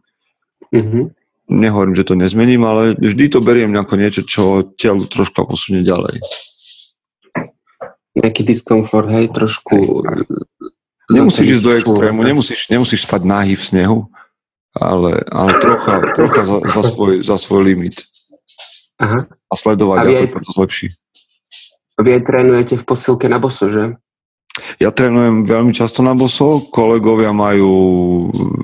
Mm-hmm. Nehovorím, že to nezmením, ale vždy to beriem ako niečo, čo telo troška posunie ďalej. Nejaký diskomfort, hej, trošku... Hej, Nemusíš ísť do extrému, nemusíš, nemusíš spať nahý v snehu, ale, ale trocha, trocha za, za, svoj, za svoj limit. Aha. A sledovať, a ako aj, to zlepší. Vy aj trénujete v posilke na boso, že? Ja trénujem veľmi často na boso, kolegovia majú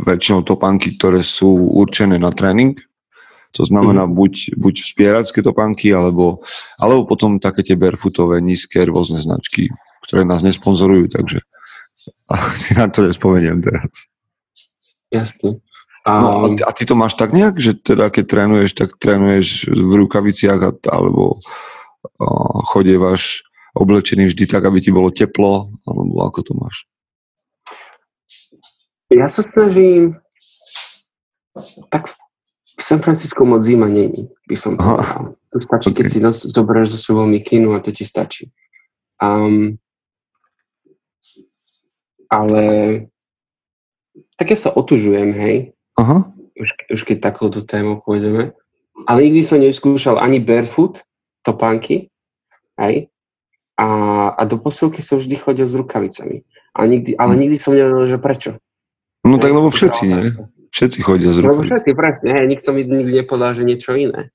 väčšinou topánky, ktoré sú určené na tréning, to znamená mm. buď, buď vspieracké topánky, alebo, alebo potom také tie barefootové, nízke, rôzne značky, ktoré nás nesponzorujú, takže si na to nespomeniem teraz. Jasne. A... No a, a ty to máš tak nejak, že teda keď trénuješ, tak trénuješ v rukaviciach alebo chodievaš oblečený vždy tak, aby ti bolo teplo, alebo ako to máš? Ja sa snažím, tak v San Francisco moc zima není, by som povedal. Tu stačí, okay. keď si nos, zoberieš so sebou mikinu a to ti stačí. Um, ale tak ja sa otužujem, hej. Aha. už, už keď takouto tému pôjdeme. Ale nikdy som neskúšal ani barefoot, topánky, aj. A, a do posilky som vždy chodil s rukavicami. A nikdy, ale nikdy som nevedel, že prečo. No tak lebo všetci, nie? Všetci chodia s rukavicami. Lebo všetci, presne. Hej, nikto mi nikdy nepovedal, že niečo iné.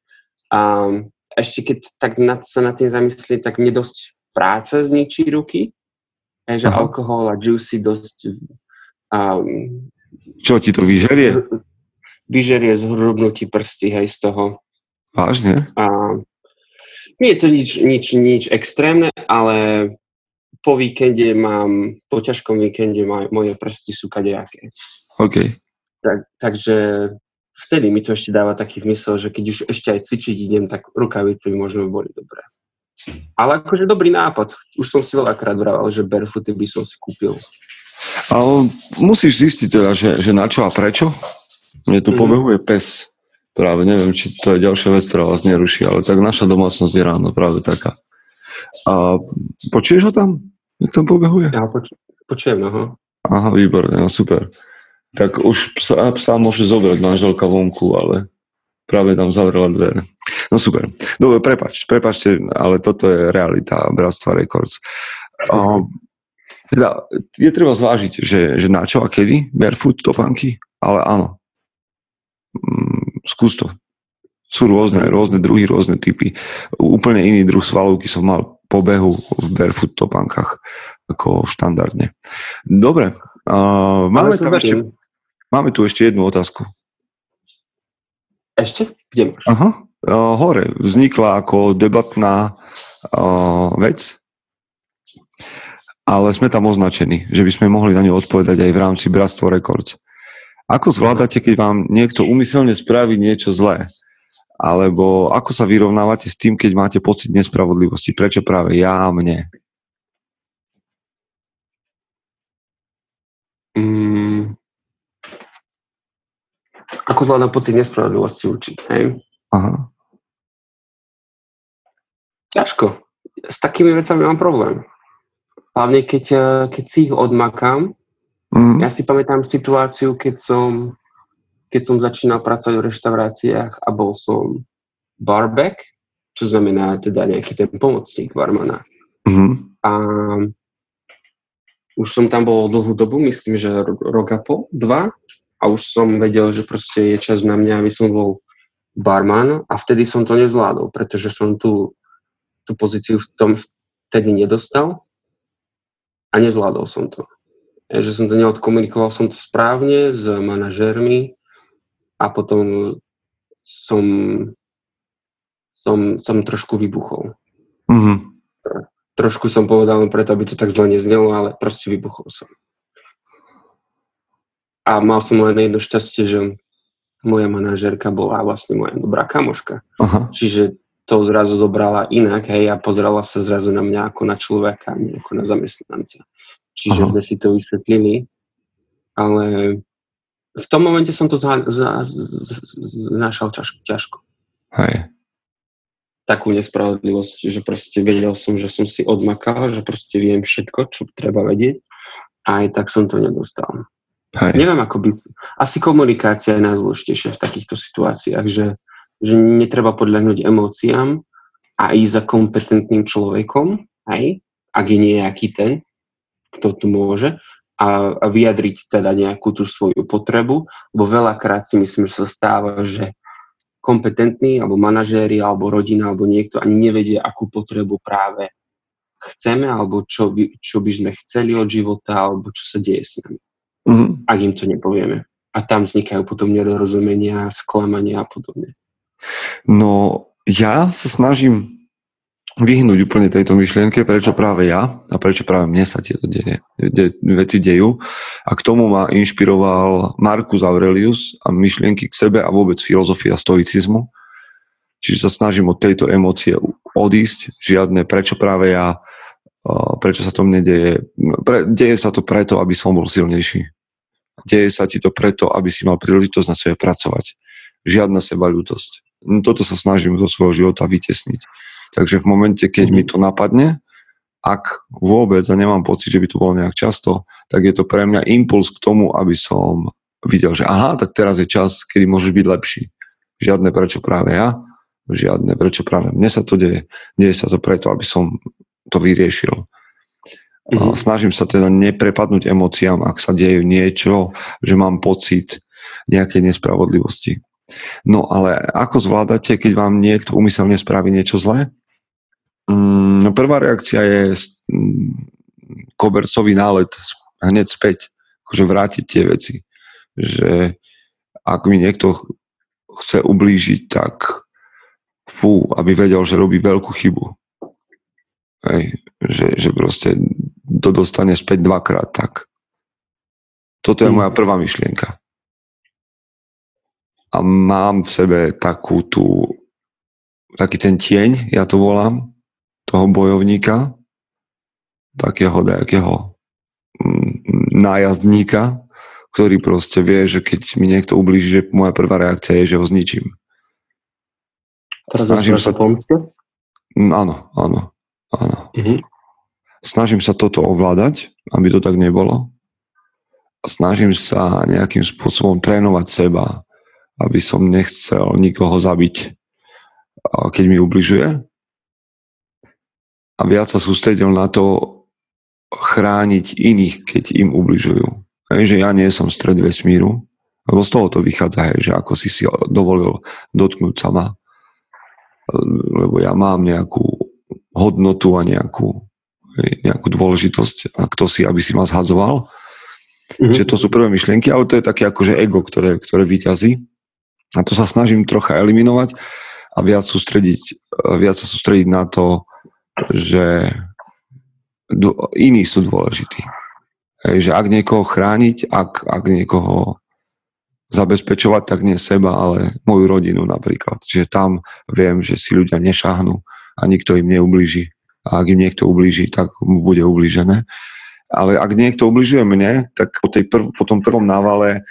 A ešte keď tak nad, sa nad tým zamyslieť, tak mne dosť práce zničí ruky. Hej, že Aha. alkohol a juicy dosť um, čo ti to vyžerie? Vyžerie zhrubnutí prsty, hej, z toho. Vážne? A, nie je to nič, nič, nič extrémne, ale po víkende mám, po ťažkom víkende maj, moje prsty sú kadejaké. OK. Tak, takže vtedy mi to ešte dáva taký zmysel, že keď už ešte aj cvičiť idem, tak rukavice by možno boli dobré. Ale akože dobrý nápad. Už som si veľakrát vraval, že barefooty by som si kúpil. Ale musíš zistiť teda, že, že na čo a prečo. Mne tu mm-hmm. pobehuje pes. Práve neviem, či to je ďalšia vec, ktorá vás neruší, ale tak naša domácnosť je ráno práve taká. A počuješ ho tam? Jak tam pobehuje? Ja poč- počujem, aha. Aha, výborne, no super. Tak už psa, psa môže zobrať manželka vonku, ale práve tam zavrela dvere. No super. Dobre, prepač, prepačte, ale toto je realita Bratstva Records. Uh, teda je treba zvážiť, že, že na čo a kedy barefoot topánky, ale áno. Mm, skús to. Sú rôzne, rôzne druhy, rôzne typy. Úplne iný druh svalovky som mal po behu v barefoot topánkach ako štandardne. Dobre, uh, máme, tam ešte, máme tu ešte jednu otázku. Ešte? Kde máš? Aha, uh, hore. Vznikla ako debatná uh, vec ale sme tam označení, že by sme mohli na ňu odpovedať aj v rámci Bratstvo Records. Ako zvládate, keď vám niekto umyselne spraví niečo zlé? Alebo ako sa vyrovnávate s tým, keď máte pocit nespravodlivosti? Prečo práve ja a mne? Mm. Ako zvládam pocit nespravodlivosti určite, hej? Aha. Ťažko. S takými vecami mám problém. Hlavne keď, eh, keď si ich odmakám. Mm. Ja si pamätám situáciu, keď som, keď som začínal pracovať v reštauráciách a bol som barback, čo znamená teda nejaký ten pomocník barmana. Mm. A už som tam bol dlhú dobu, myslím, že rok a pol, dva, a už som vedel, že proste je čas na mňa, aby som bol barman a vtedy som to nezvládol, pretože som tú, tú pozíciu v tom vtedy nedostal a nezvládol som to. Je, že som to neodkomunikoval som to správne s manažérmi a potom som, som, som trošku vybuchol. Mm-hmm. Trošku som povedal preto, aby to tak zle neznelo, ale proste vybuchol som. A mal som len jedno šťastie, že moja manažérka bola vlastne moja dobrá kamoška. Aha. Čiže to zrazu zobrala inak, hej, a pozrela sa zrazu na mňa ako na človeka, nie ako na zamestnanca. Čiže Aha. sme si to vysvetlili, ale v tom momente som to znášal ťažko, ťažko. Hej. Takú nespravodlivosť, že proste vedel som, že som si odmakal, že proste viem všetko, čo treba vedieť a aj tak som to nedostal. Hej. Neviem, ako byť. Asi komunikácia je najdôležitejšia v takýchto situáciách, že že netreba podľahnúť emóciám a ísť za kompetentným človekom, aj, ak je nejaký ten, kto tu môže, a, a vyjadriť teda nejakú tú svoju potrebu, lebo veľakrát si myslím, že sa stáva, že kompetentní, alebo manažéri, alebo rodina, alebo niekto ani nevedie, akú potrebu práve chceme, alebo čo by, čo by sme chceli od života, alebo čo sa deje s nami. Mm-hmm. Ak im to nepovieme. A tam vznikajú potom nedorozumenia, sklamania a podobne. No ja sa snažím vyhnúť úplne tejto myšlienke, prečo práve ja a prečo práve mne sa tieto deje, de, veci dejú. A k tomu ma inšpiroval Marcus Aurelius a myšlienky k sebe a vôbec filozofia stoicizmu. Čiže sa snažím od tejto emócie odísť. Žiadne prečo práve ja, prečo sa to mne deje. Pre, deje sa to preto, aby som bol silnejší. Deje sa ti to preto, aby si mal príležitosť na sebe pracovať. Žiadna seba No, toto sa snažím zo svojho života vytesniť. Takže v momente, keď mi to napadne, ak vôbec, a nemám pocit, že by to bolo nejak často, tak je to pre mňa impuls k tomu, aby som videl, že aha, tak teraz je čas, kedy môžeš byť lepší. Žiadne prečo práve ja, žiadne prečo práve mne sa to deje. Deje sa to preto, aby som to vyriešil. Mm-hmm. Snažím sa teda neprepadnúť emóciám, ak sa deje niečo, že mám pocit nejakej nespravodlivosti. No ale ako zvládate, keď vám niekto umyselne spraví niečo zlé? Mm, prvá reakcia je mm, kobercový nálet hneď späť, akože vrátiť tie veci. Že ak mi niekto chce ublížiť, tak fú, aby vedel, že robí veľkú chybu. Hej, že, že proste to dostane späť dvakrát tak. Toto je moja prvá myšlienka. A mám v sebe takú tú, taký ten tieň, ja to volám, toho bojovníka, takého nejakého mm, nájazdníka, ktorý proste vie, že keď mi niekto ublíži, že moja prvá reakcia je, že ho zničím. Teraz Snažím sa... Pomste? Mm, áno, áno, áno. Mm-hmm. Snažím sa toto ovládať, aby to tak nebolo. Snažím sa nejakým spôsobom trénovať seba, aby som nechcel nikoho zabiť, keď mi ubližuje a viac sa sústredil na to chrániť iných, keď im ubližujú. Hej, že ja nie som stred vesmíru, lebo z toho to vychádza, hej, že ako si si dovolil dotknúť sa ma, lebo ja mám nejakú hodnotu a nejakú, hej, nejakú dôležitosť a kto si, aby si ma zhadzoval. Mm-hmm. Čiže to sú prvé myšlienky, ale to je také akože ego, ktoré, ktoré vyťazí. A to sa snažím trocha eliminovať a viac, sústrediť, viac sa sústrediť na to, že iní sú dôležití. Hej, že ak niekoho chrániť, ak, ak niekoho zabezpečovať, tak nie seba, ale moju rodinu napríklad. Čiže tam viem, že si ľudia nešáhnu a nikto im neublíži. A ak im niekto ublíži, tak mu bude ublížené. Ale ak niekto ubližuje mne, tak po, tej prv, po tom prvom návale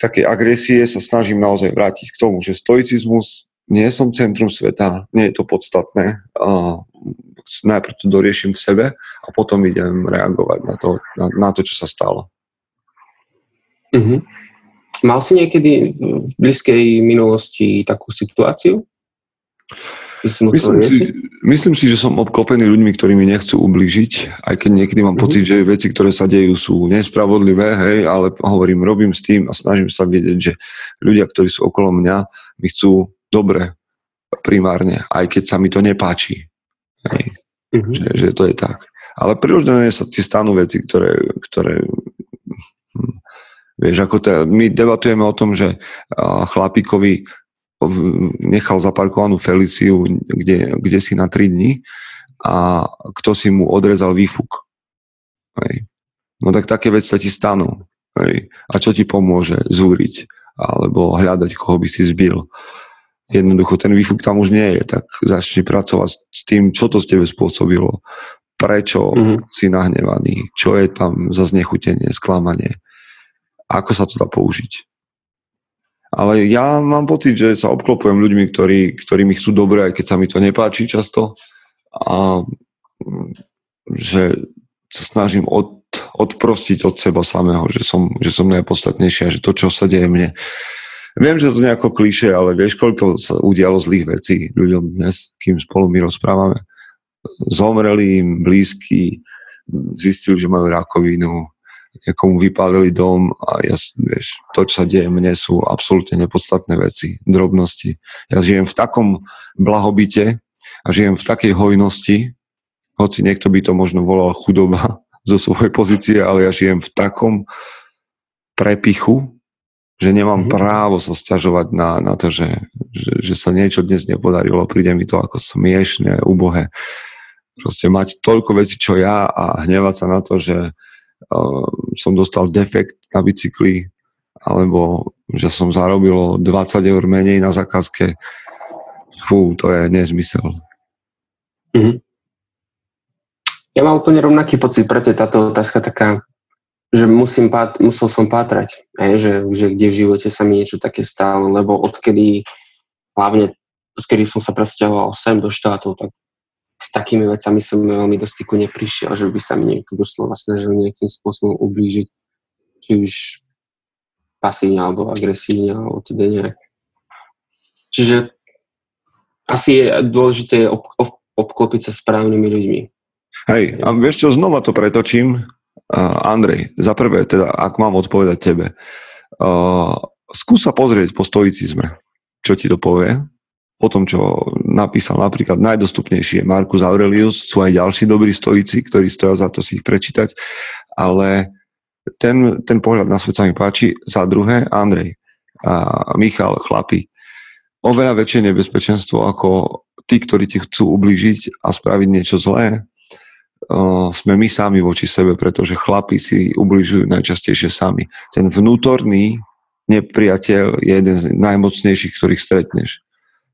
takej agresie sa snažím naozaj vrátiť k tomu, že stoicizmus nie som centrum sveta, nie je to podstatné. Uh, najprv to doriešim v sebe a potom idem reagovať na to, na, na to čo sa stalo. Uh-huh. Mal si niekedy v blízkej minulosti takú situáciu? Myslím si, myslím si, že som obklopený ľuďmi, ktorí mi nechcú ubližiť, aj keď niekedy mám mm-hmm. pocit, že veci, ktoré sa dejú, sú nespravodlivé, hej, ale hovorím, robím s tým a snažím sa vedieť, že ľudia, ktorí sú okolo mňa, mi chcú dobre primárne, aj keď sa mi to nepáči. Hej. Mm-hmm. Že, že to je tak. Ale prirodzene sa ti stanú veci, ktoré, ktoré hm, vieš, ako te, my debatujeme o tom, že chlapíkovi nechal zaparkovanú Feliciu kde, kde si na 3 dní a kto si mu odrezal výfuk. Hej. No tak také veci sa ti stanú. Hej. A čo ti pomôže? Zúriť alebo hľadať, koho by si zbil jednoducho ten výfuk tam už nie je, tak začni pracovať s tým, čo to z tebe spôsobilo, prečo mm-hmm. si nahnevaný, čo je tam za znechutenie, sklamanie, ako sa to dá použiť. Ale ja mám pocit, že sa obklopujem ľuďmi, ktorí, ktorí mi chcú dobre, aj keď sa mi to nepáči často. A že sa snažím od, odprostiť od seba samého, že som, že som najpodstatnejší a že to, čo sa deje mne, Viem, že to nejako kliše, ale vieš, koľko sa udialo zlých vecí ľuďom dnes, kým spolu my rozprávame. Zomreli im blízky, zistili, že majú rakovinu, niekomu vypálili dom a ja, vieš, to, čo sa deje mne, sú absolútne nepodstatné veci, drobnosti. Ja žijem v takom blahobite a žijem v takej hojnosti, hoci niekto by to možno volal chudoba zo svojej pozície, ale ja žijem v takom prepichu, že nemám mm-hmm. právo sa stiažovať na, na to, že, že, že sa niečo dnes nepodarilo. Príde mi to ako smiešne, ubohe. Proste mať toľko vecí, čo ja a hnevať sa na to, že som dostal defekt na bicykli alebo že som zarobil 20 eur menej na zákazke. Fú, to je nezmysel. Mm-hmm. Ja mám úplne rovnaký pocit, preto je táto otázka taká že musím pát, musel som pátrať, aj, že, že kde v živote sa mi niečo také stalo, lebo odkedy, hlavne odkedy som sa presťahoval sem do štátov, tak s takými vecami som veľmi do styku neprišiel, že by sa mi niekto doslova snažil nejakým spôsobom ublížiť. Či už pasívne alebo agresívne, alebo teda nejak. Čiže asi je dôležité ob, ob, obklopiť sa správnymi ľuďmi. Hej, a vieš čo, znova to pretočím. Uh, Andrej, za prvé, teda, ak mám odpovedať tebe, uh, skús sa pozrieť po stoicizme, čo ti to povie, o tom, čo napísal napríklad najdostupnejší je Marcus Aurelius, sú aj ďalší dobrí stoici, ktorí stoja za to si ich prečítať, ale ten, ten pohľad na svet sa mi páči. Za druhé, Andrej a Michal, chlapi, oveľa väčšie nebezpečenstvo ako tí, ktorí ti chcú ublížiť a spraviť niečo zlé, sme my sami voči sebe, pretože chlapi si ubližujú najčastejšie sami. Ten vnútorný nepriateľ je jeden z najmocnejších, ktorých stretneš.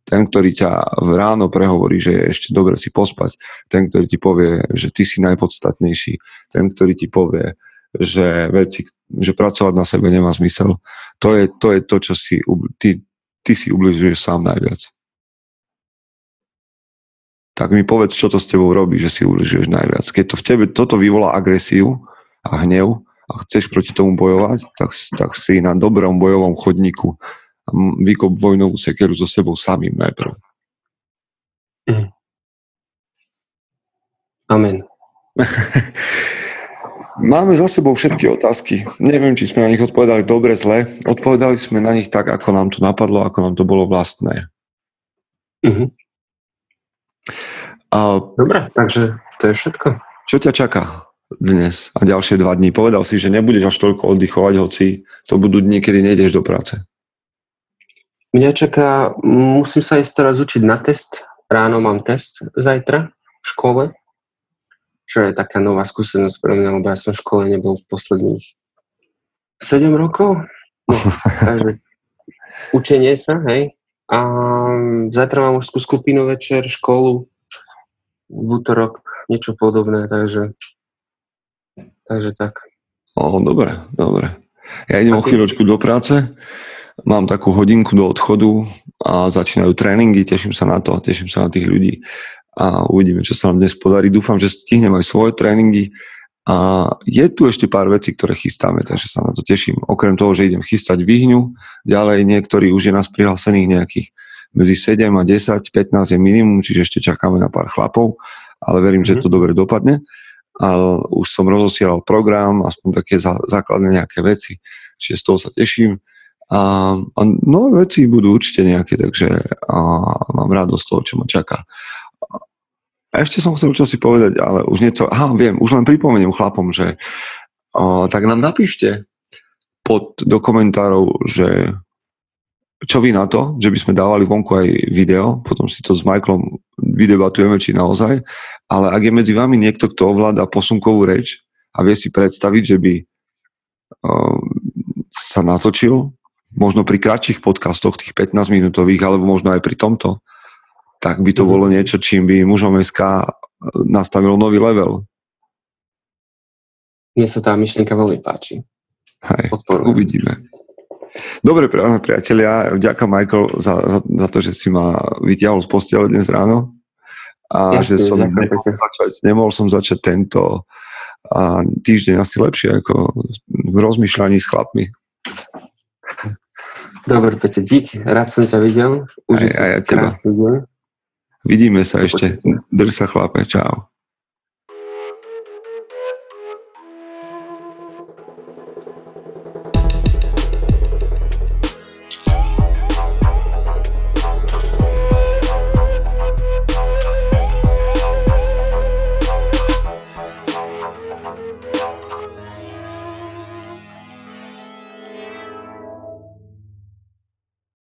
Ten, ktorý ťa v ráno prehovorí, že je ešte dobre si pospať. Ten, ktorý ti povie, že ty si najpodstatnejší. Ten, ktorý ti povie, že veci, že pracovať na sebe nemá zmysel. To je to, je to čo si ty, ty si ubližuješ sám najviac. Tak mi povedz, čo to s tebou robí, že si ubližuješ najviac. Keď to v tebe toto vyvolá agresiu a hnev a chceš proti tomu bojovať, tak, tak si na dobrom bojovom chodníku vykop vojnovú sekeru so sebou samým najprv. Mm. Amen. Máme za sebou všetky otázky. Neviem, či sme na nich odpovedali dobre, zle. Odpovedali sme na nich tak, ako nám to napadlo, ako nám to bolo vlastné. Uh-huh. A, Dobre, takže to je všetko. Čo ťa čaká dnes a ďalšie dva dní? Povedal si, že nebudeš až toľko oddychovať, hoci to budú dni, kedy nejdeš do práce. Mňa čaká, musím sa ísť teraz učiť na test. Ráno mám test zajtra v škole čo je taká nová skúsenosť pre mňa, lebo ja som v škole nebol v posledných 7 rokov. No, takže učenie sa, hej. A zajtra mám už skupinu večer, školu, v útorok niečo podobné, takže, takže tak. O, dobre, dobre. Ja idem o chvíľočku do práce, mám takú hodinku do odchodu a začínajú tréningy, teším sa na to, teším sa na tých ľudí a uvidíme, čo sa nám dnes podarí. Dúfam, že stihnem aj svoje tréningy a je tu ešte pár vecí, ktoré chystáme, takže sa na to teším. Okrem toho, že idem chystať výhňu, ďalej niektorí už je nás prihlásených nejakých medzi 7 a 10, 15 je minimum, čiže ešte čakáme na pár chlapov, ale verím, mm-hmm. že mhm. to dobre dopadne. A už som rozosielal program, aspoň také zá, základné nejaké veci, čiže z toho sa teším. A, a nové veci budú určite nejaké, takže a, mám radosť toho, čo ma čaká. A ešte som chcel čo si povedať, ale už niečo, aha, viem, už len pripomeniem chlapom, že o, tak nám napíšte pod do komentárov, že čo vy na to, že by sme dávali vonku aj video, potom si to s Michaelom vydebatujeme, či naozaj, ale ak je medzi vami niekto, kto ovláda posunkovú reč a vie si predstaviť, že by uh, sa natočil, možno pri kratších podcastoch, tých 15 minútových, alebo možno aj pri tomto, tak by to mm bolo niečo, čím by mužom SK nastavilo nový level. Mne sa tá myšlienka veľmi páči. Hej, uvidíme. Dobre, priatelia, ďakujem Michael za, za, za to, že si ma vytiahol z postele dnes ráno a Jasne, že som nemohol začať, nemohol som začať tento a týždeň asi lepšie ako v rozmýšľaní s chlapmi. Dobre, Peťo, dík, rád som ťa videl. Už aj, aj ja teba. Vidíme sa ešte. Drž sa chlape, čau.